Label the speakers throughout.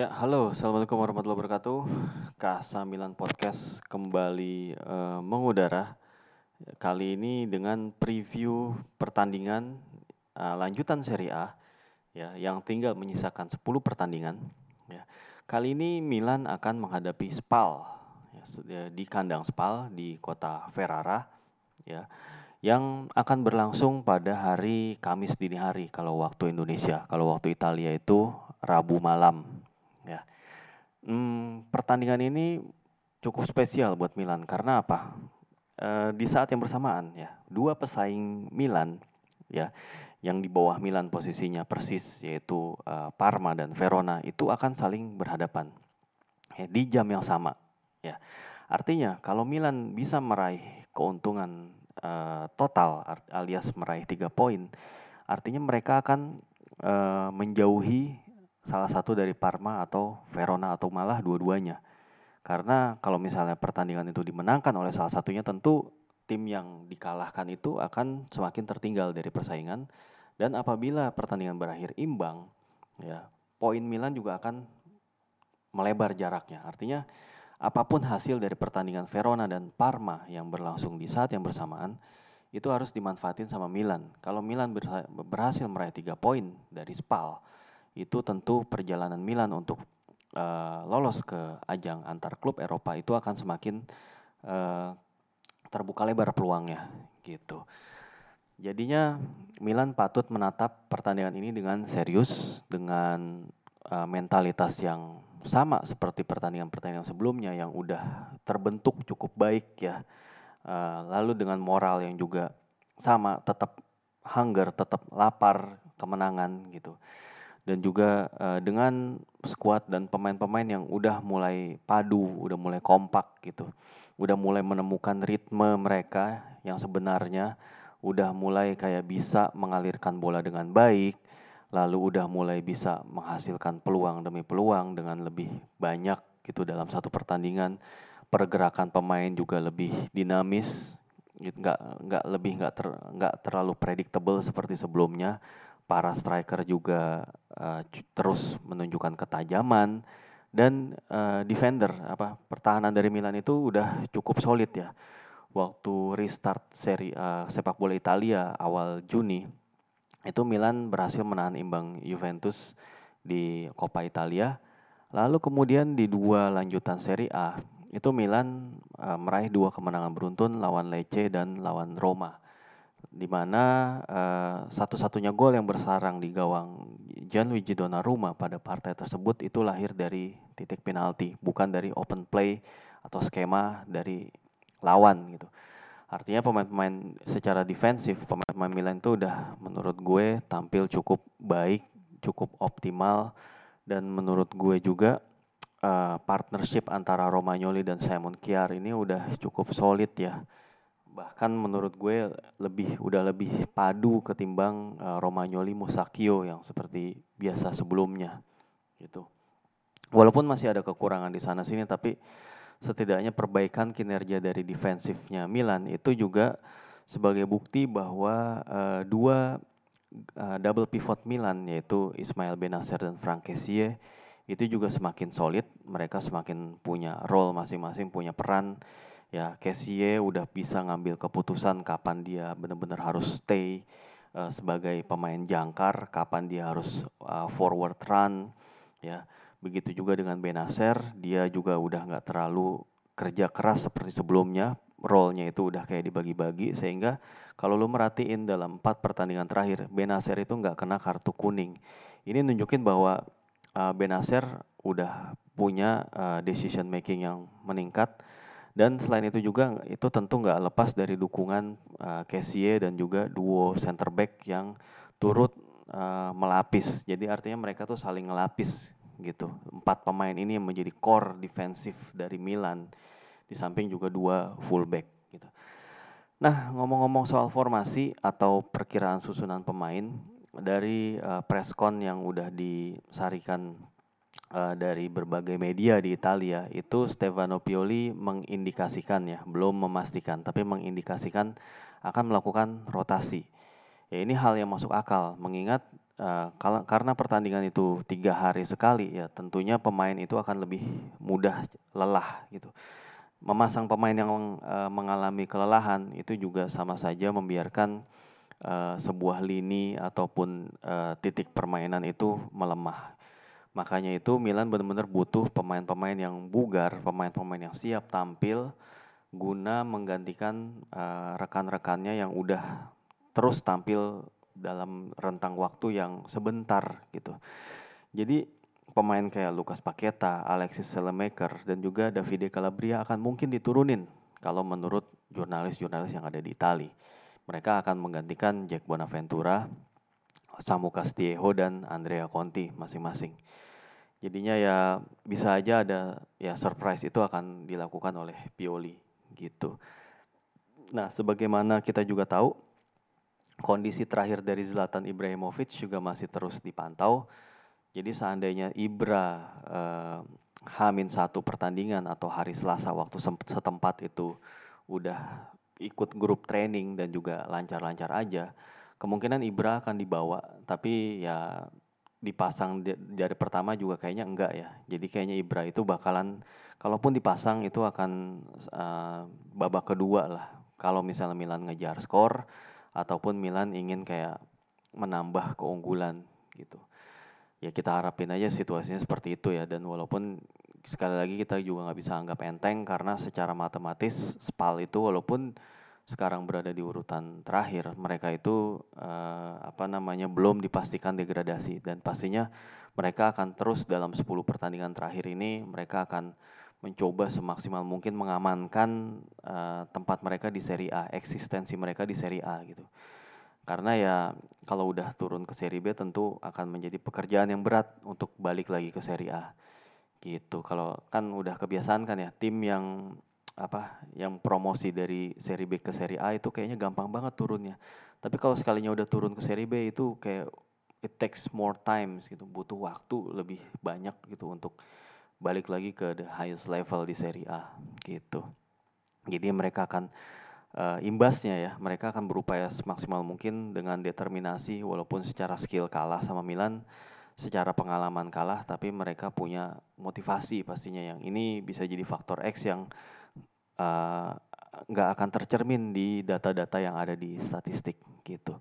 Speaker 1: Ya, halo, assalamualaikum warahmatullahi wabarakatuh. Kasa Milan Podcast kembali uh, mengudara. Kali ini dengan preview pertandingan uh, lanjutan Serie A, ya, yang tinggal menyisakan 10 pertandingan. Ya. Kali ini Milan akan menghadapi Spal, ya, di kandang Spal di kota Ferrara, ya, yang akan berlangsung pada hari Kamis dini hari kalau waktu Indonesia. Kalau waktu Italia itu Rabu malam Ya. Hmm, pertandingan ini cukup spesial buat Milan karena apa? E, di saat yang bersamaan ya, dua pesaing Milan ya yang di bawah Milan posisinya persis yaitu uh, Parma dan Verona itu akan saling berhadapan ya, di jam yang sama ya. Artinya kalau Milan bisa meraih keuntungan uh, total alias meraih tiga poin, artinya mereka akan uh, menjauhi salah satu dari Parma atau Verona atau malah dua-duanya. Karena kalau misalnya pertandingan itu dimenangkan oleh salah satunya tentu tim yang dikalahkan itu akan semakin tertinggal dari persaingan dan apabila pertandingan berakhir imbang ya poin Milan juga akan melebar jaraknya. Artinya apa pun hasil dari pertandingan Verona dan Parma yang berlangsung di saat yang bersamaan itu harus dimanfaatin sama Milan. Kalau Milan berhasil meraih tiga poin dari Spal, itu tentu perjalanan Milan untuk uh, lolos ke ajang antar klub Eropa itu akan semakin uh, terbuka lebar peluangnya gitu. Jadinya Milan patut menatap pertandingan ini dengan serius dengan uh, mentalitas yang sama seperti pertandingan-pertandingan sebelumnya yang udah terbentuk cukup baik ya. Uh, lalu dengan moral yang juga sama, tetap hunger, tetap lapar kemenangan gitu dan juga uh, dengan skuad dan pemain-pemain yang udah mulai padu, udah mulai kompak gitu. Udah mulai menemukan ritme mereka yang sebenarnya udah mulai kayak bisa mengalirkan bola dengan baik, lalu udah mulai bisa menghasilkan peluang demi peluang dengan lebih banyak gitu dalam satu pertandingan. Pergerakan pemain juga lebih dinamis, nggak nggak lebih nggak ter, nggak terlalu predictable seperti sebelumnya para striker juga uh, terus menunjukkan ketajaman dan uh, defender apa pertahanan dari Milan itu udah cukup solid ya. Waktu restart seri uh, sepak bola Italia awal Juni itu Milan berhasil menahan imbang Juventus di Coppa Italia. Lalu kemudian di dua lanjutan Serie A itu Milan uh, meraih dua kemenangan beruntun lawan Lecce dan lawan Roma di mana uh, satu-satunya gol yang bersarang di gawang Gianluigi Donnarumma pada partai tersebut itu lahir dari titik penalti, bukan dari open play atau skema dari lawan gitu. Artinya pemain-pemain secara defensif, pemain-pemain Milan itu udah menurut gue tampil cukup baik, cukup optimal dan menurut gue juga uh, partnership antara Romagnoli dan Simon Kjaer ini udah cukup solid ya bahkan menurut gue lebih udah lebih padu ketimbang uh, Romagnoli Musakio yang seperti biasa sebelumnya gitu. Walaupun masih ada kekurangan di sana sini tapi setidaknya perbaikan kinerja dari defensifnya Milan itu juga sebagai bukti bahwa uh, dua uh, double pivot Milan yaitu Ismail Benacer dan Frank Kessie itu juga semakin solid, mereka semakin punya role masing-masing, punya peran ya Kessie udah bisa ngambil keputusan kapan dia benar-benar harus stay uh, sebagai pemain jangkar, kapan dia harus uh, forward run, ya begitu juga dengan Benacer, dia juga udah nggak terlalu kerja keras seperti sebelumnya, role-nya itu udah kayak dibagi-bagi sehingga kalau lu merhatiin dalam empat pertandingan terakhir, Benacer itu nggak kena kartu kuning. Ini nunjukin bahwa uh, Benacer udah punya uh, decision making yang meningkat dan selain itu juga itu tentu nggak lepas dari dukungan uh, Kessie dan juga duo center back yang turut uh, melapis. Jadi artinya mereka tuh saling ngelapis gitu. Empat pemain ini yang menjadi core defensif dari Milan di samping juga dua fullback gitu. Nah, ngomong-ngomong soal formasi atau perkiraan susunan pemain dari uh, preskon yang udah disarikan uh, dari berbagai media di Italia itu Stefano Pioli mengindikasikan ya, belum memastikan tapi mengindikasikan akan melakukan rotasi. Ya ini hal yang masuk akal mengingat uh, karena pertandingan itu tiga hari sekali ya tentunya pemain itu akan lebih mudah lelah gitu. Memasang pemain yang uh, mengalami kelelahan itu juga sama saja membiarkan uh, sebuah lini ataupun uh, titik permainan itu melemah. Makanya itu Milan benar-benar butuh pemain-pemain yang bugar, pemain-pemain yang siap tampil guna menggantikan uh, rekan-rekannya yang udah terus tampil dalam rentang waktu yang sebentar gitu. Jadi pemain kayak Lucas Paqueta, Alexis Selemaker, dan juga Davide Calabria akan mungkin diturunin kalau menurut jurnalis-jurnalis yang ada di Itali. Mereka akan menggantikan Jack Bonaventura, Samu Castillejo, dan Andrea Conti masing-masing. Jadinya ya bisa aja ada ya surprise itu akan dilakukan oleh Pioli gitu. Nah, sebagaimana kita juga tahu kondisi terakhir dari Zlatan Ibrahimovic juga masih terus dipantau. Jadi seandainya Ibra eh, Hamin satu pertandingan atau hari Selasa waktu setempat itu udah ikut grup training dan juga lancar-lancar aja, kemungkinan Ibra akan dibawa. Tapi ya dipasang dari pertama juga kayaknya enggak ya. Jadi kayaknya Ibra itu bakalan kalaupun dipasang itu akan uh, babak kedua lah. Kalau misalnya Milan ngejar skor ataupun Milan ingin kayak menambah keunggulan gitu. Ya kita harapin aja situasinya seperti itu ya dan walaupun sekali lagi kita juga nggak bisa anggap enteng karena secara matematis Spal itu walaupun sekarang berada di urutan terakhir, mereka itu uh, apa namanya belum dipastikan degradasi dan pastinya mereka akan terus dalam 10 pertandingan terakhir ini mereka akan mencoba semaksimal mungkin mengamankan uh, tempat mereka di Serie A, eksistensi mereka di Serie A gitu. Karena ya kalau udah turun ke Serie B tentu akan menjadi pekerjaan yang berat untuk balik lagi ke Serie A. Gitu. Kalau kan udah kebiasaan kan ya tim yang apa yang promosi dari seri B ke seri A itu kayaknya gampang banget turunnya. Tapi kalau sekalinya udah turun ke seri B itu kayak it takes more times gitu, butuh waktu lebih banyak gitu untuk balik lagi ke the highest level di seri A gitu. Jadi mereka akan uh, imbasnya ya, mereka akan berupaya semaksimal mungkin dengan determinasi walaupun secara skill kalah sama Milan, secara pengalaman kalah tapi mereka punya motivasi pastinya yang ini bisa jadi faktor X yang nggak uh, akan tercermin di data-data yang ada di statistik gitu.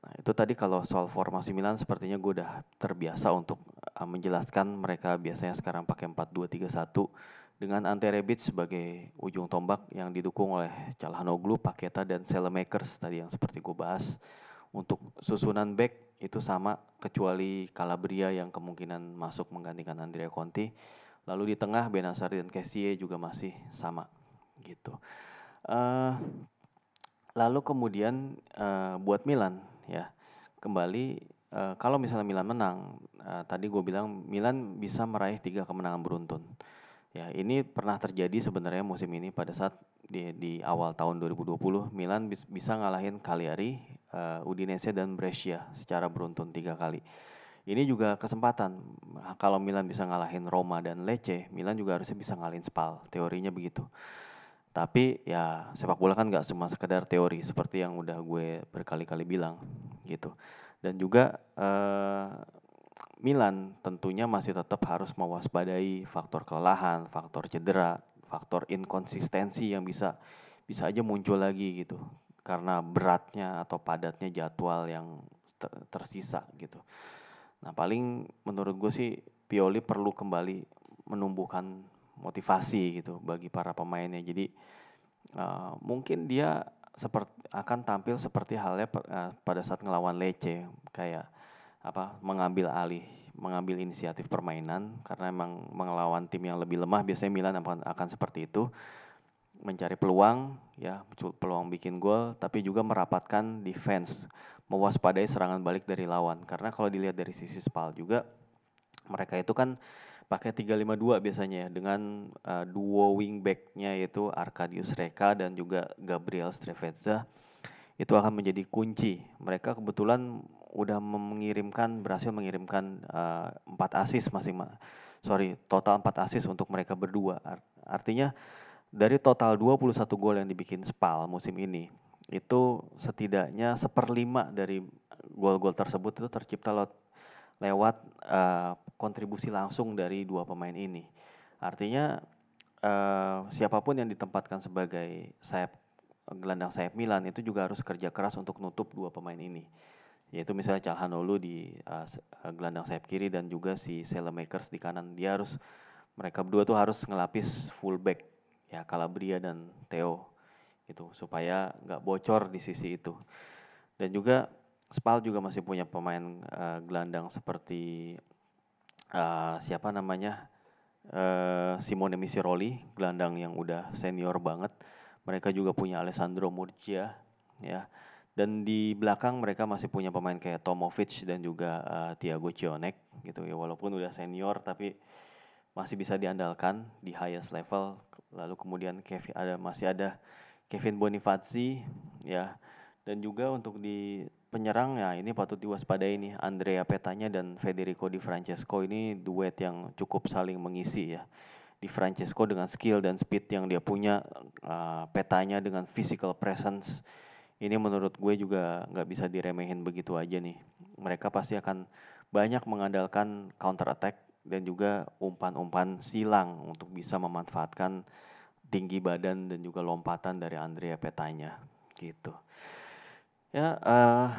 Speaker 1: Nah, itu tadi kalau soal formasi Milan sepertinya gue udah terbiasa untuk uh, menjelaskan mereka biasanya sekarang pakai 4-2-3-1 dengan Ante Rebic sebagai ujung tombak yang didukung oleh Calhanoglu, Paketa dan Selemakers tadi yang seperti gue bahas. Untuk susunan back itu sama kecuali Calabria yang kemungkinan masuk menggantikan Andrea Conti Lalu di tengah Benasar dan Kessie juga masih sama gitu. Uh, lalu kemudian uh, buat Milan ya kembali uh, kalau misalnya Milan menang uh, tadi gue bilang Milan bisa meraih tiga kemenangan beruntun. Ya ini pernah terjadi sebenarnya musim ini pada saat di, di awal tahun 2020 Milan bis, bisa ngalahin Cagliari, uh, Udinese dan Brescia secara beruntun tiga kali. Ini juga kesempatan. Kalau Milan bisa ngalahin Roma dan Lecce, Milan juga harusnya bisa ngalahin Spal. Teorinya begitu. Tapi ya sepak bola kan nggak cuma sekedar teori seperti yang udah gue berkali-kali bilang gitu. Dan juga eh, Milan tentunya masih tetap harus mewaspadai faktor kelelahan, faktor cedera, faktor inkonsistensi yang bisa bisa aja muncul lagi gitu karena beratnya atau padatnya jadwal yang tersisa gitu. Nah paling menurut gue sih Pioli perlu kembali menumbuhkan motivasi gitu bagi para pemainnya. Jadi uh, mungkin dia seperti akan tampil seperti halnya uh, pada saat ngelawan Lecce kayak apa mengambil alih mengambil inisiatif permainan karena emang mengelawan tim yang lebih lemah biasanya Milan akan akan seperti itu mencari peluang ya peluang bikin gol tapi juga merapatkan defense mewaspadai serangan balik dari lawan. Karena kalau dilihat dari sisi Spal juga mereka itu kan pakai 352 biasanya ya dengan uh, duo wingbacknya yaitu Arkadius Reka dan juga Gabriel Strevetza itu akan menjadi kunci. Mereka kebetulan udah mengirimkan berhasil mengirimkan uh, 4 asis masing-masing. Sorry, total 4 asis untuk mereka berdua. Artinya dari total 21 gol yang dibikin Spal musim ini, itu setidaknya seperlima dari gol-gol tersebut itu tercipta lewat, lewat uh, kontribusi langsung dari dua pemain ini. Artinya uh, siapa pun yang ditempatkan sebagai sayap gelandang sayap Milan itu juga harus kerja keras untuk nutup dua pemain ini. Yaitu misalnya Calhanoglu di uh, gelandang sayap kiri dan juga si Selemakers di kanan. Dia harus mereka berdua tuh harus ngelapis fullback ya Calabria dan Theo gitu supaya nggak bocor di sisi itu. Dan juga Spal juga masih punya pemain uh, gelandang seperti uh, siapa namanya uh, Simone Misiroli, gelandang yang udah senior banget. Mereka juga punya Alessandro Murcia, ya. Dan di belakang mereka masih punya pemain kayak Tomovic dan juga uh, Thiago Cionek gitu ya. Walaupun udah senior tapi masih bisa diandalkan di highest level. Lalu kemudian Kevin ada masih ada Kevin Bonifazzi ya dan juga untuk di penyerang ya ini patut diwaspadai nih Andrea Petanya dan Federico Di Francesco ini duet yang cukup saling mengisi ya. Di Francesco dengan skill dan speed yang dia punya, uh, Petanya dengan physical presence ini menurut gue juga nggak bisa diremehin begitu aja nih. Mereka pasti akan banyak mengandalkan counter attack dan juga umpan-umpan silang untuk bisa memanfaatkan tinggi badan dan juga lompatan dari Andrea Petanya gitu. Ya, uh,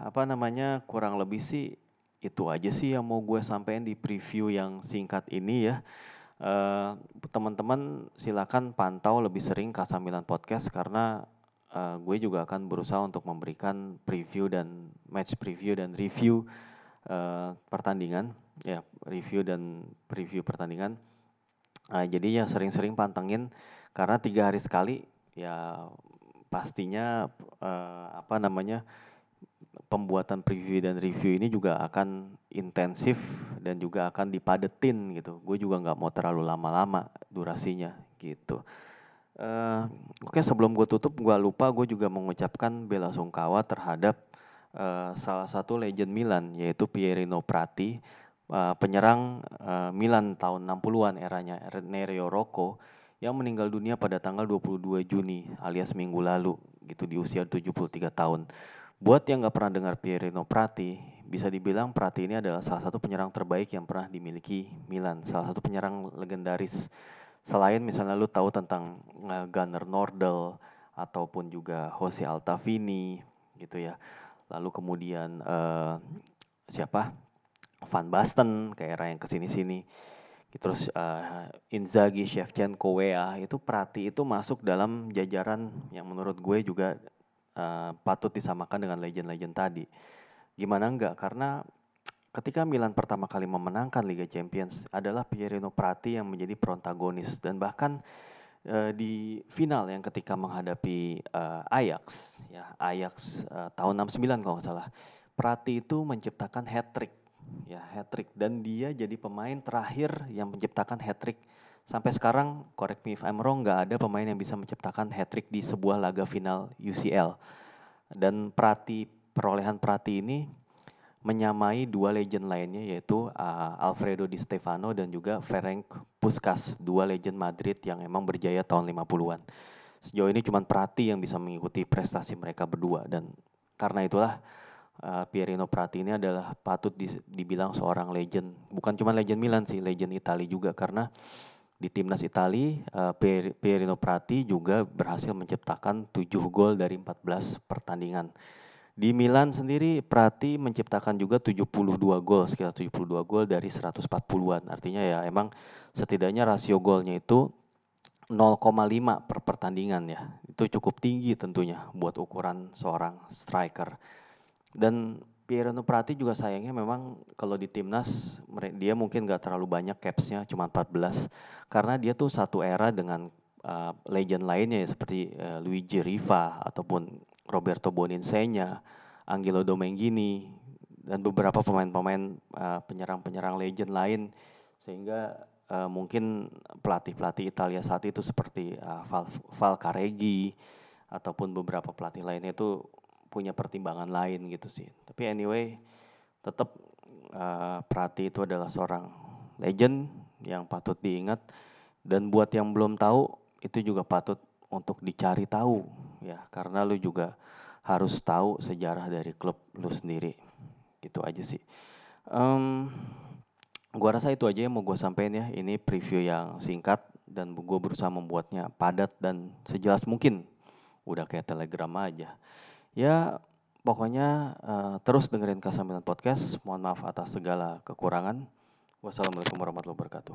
Speaker 1: apa namanya, kurang lebih sih itu aja sih yang mau gue sampaikan di preview yang singkat ini ya. Uh, teman-teman silakan pantau lebih sering Kasamilan Podcast karena uh, gue juga akan berusaha untuk memberikan preview dan match preview dan review uh, pertandingan ya review dan preview pertandingan. Uh, jadi ya sering-sering pantengin karena tiga hari sekali ya pastinya uh, apa namanya pembuatan preview dan review ini juga akan intensif dan juga akan dipadetin gitu. Gue juga nggak mau terlalu lama-lama durasinya gitu. Uh, Oke okay, sebelum gue tutup gue lupa gue juga mengucapkan bela sungkawa terhadap uh, salah satu legend Milan yaitu Pierino Prati uh, penyerang uh, Milan tahun 60-an eranya Nereo Rocco yang meninggal dunia pada tanggal 22 Juni alias minggu lalu gitu di usia 73 tahun. Buat yang nggak pernah dengar Pierino Prati, bisa dibilang Prati ini adalah salah satu penyerang terbaik yang pernah dimiliki Milan, salah satu penyerang legendaris. Selain misalnya lu tahu tentang uh, Gunnar Nordel ataupun juga Jose Altavini gitu ya. Lalu kemudian uh, siapa? Van Basten ke era yang ke sini-sini terus uh, Inzaghi, Shevchenko, Wea itu Prati itu masuk dalam jajaran yang menurut gue juga uh, patut disamakan dengan legend-legend tadi. Gimana enggak? Karena ketika Milan pertama kali memenangkan Liga Champions adalah Pierino Prati yang menjadi protagonis dan bahkan uh, di final yang ketika menghadapi uh, Ajax ya Ajax uh, tahun 69 kalau nggak salah Prati itu menciptakan hat trick ya hat trick dan dia jadi pemain terakhir yang menciptakan hat trick sampai sekarang correct me if I'm wrong nggak ada pemain yang bisa menciptakan hat trick di sebuah laga final UCL dan Prati perolehan Prati ini menyamai dua legend lainnya yaitu uh, Alfredo Di Stefano dan juga Ferenc Puskas dua legend Madrid yang emang berjaya tahun 50-an sejauh ini cuma Prati yang bisa mengikuti prestasi mereka berdua. Dan karena itulah uh, Pierino Prati ini adalah patut di, dibilang seorang legend. Bukan cuma legend Milan sih, legend Italia juga karena di timnas Italia uh, Pierino Prati juga berhasil menciptakan 7 gol dari 14 pertandingan. Di Milan sendiri Prati menciptakan juga 72 gol, sekitar 72 gol dari 140-an. Artinya ya emang setidaknya rasio golnya itu 0,5 per pertandingan ya. Itu cukup tinggi tentunya buat ukuran seorang striker. Dan Pierre Prati juga sayangnya memang kalau di timnas dia mungkin gak terlalu banyak capsnya cuma 14 karena dia tuh satu era dengan uh, legend lainnya ya, seperti uh, Luigi Riva ataupun Roberto Boninsegna, Angelo Domenghini dan beberapa pemain-pemain uh, penyerang-penyerang legend lain. Sehingga uh, mungkin pelatih-pelatih Italia saat itu seperti uh, Val, ataupun beberapa pelatih lainnya itu punya pertimbangan lain gitu sih. Tapi anyway, tetap uh, Prati itu adalah seorang legend yang patut diingat dan buat yang belum tahu itu juga patut untuk dicari tahu ya karena lu juga harus tahu sejarah dari klub lu sendiri. Gitu aja sih. Um, gua rasa itu aja yang mau gue sampaikan ya. Ini preview yang singkat dan gue berusaha membuatnya padat dan sejelas mungkin. Udah kayak telegram aja. Ya pokoknya uh, terus dengerin Kasamilan Podcast. Mohon maaf atas segala kekurangan. Wassalamualaikum warahmatullahi wabarakatuh.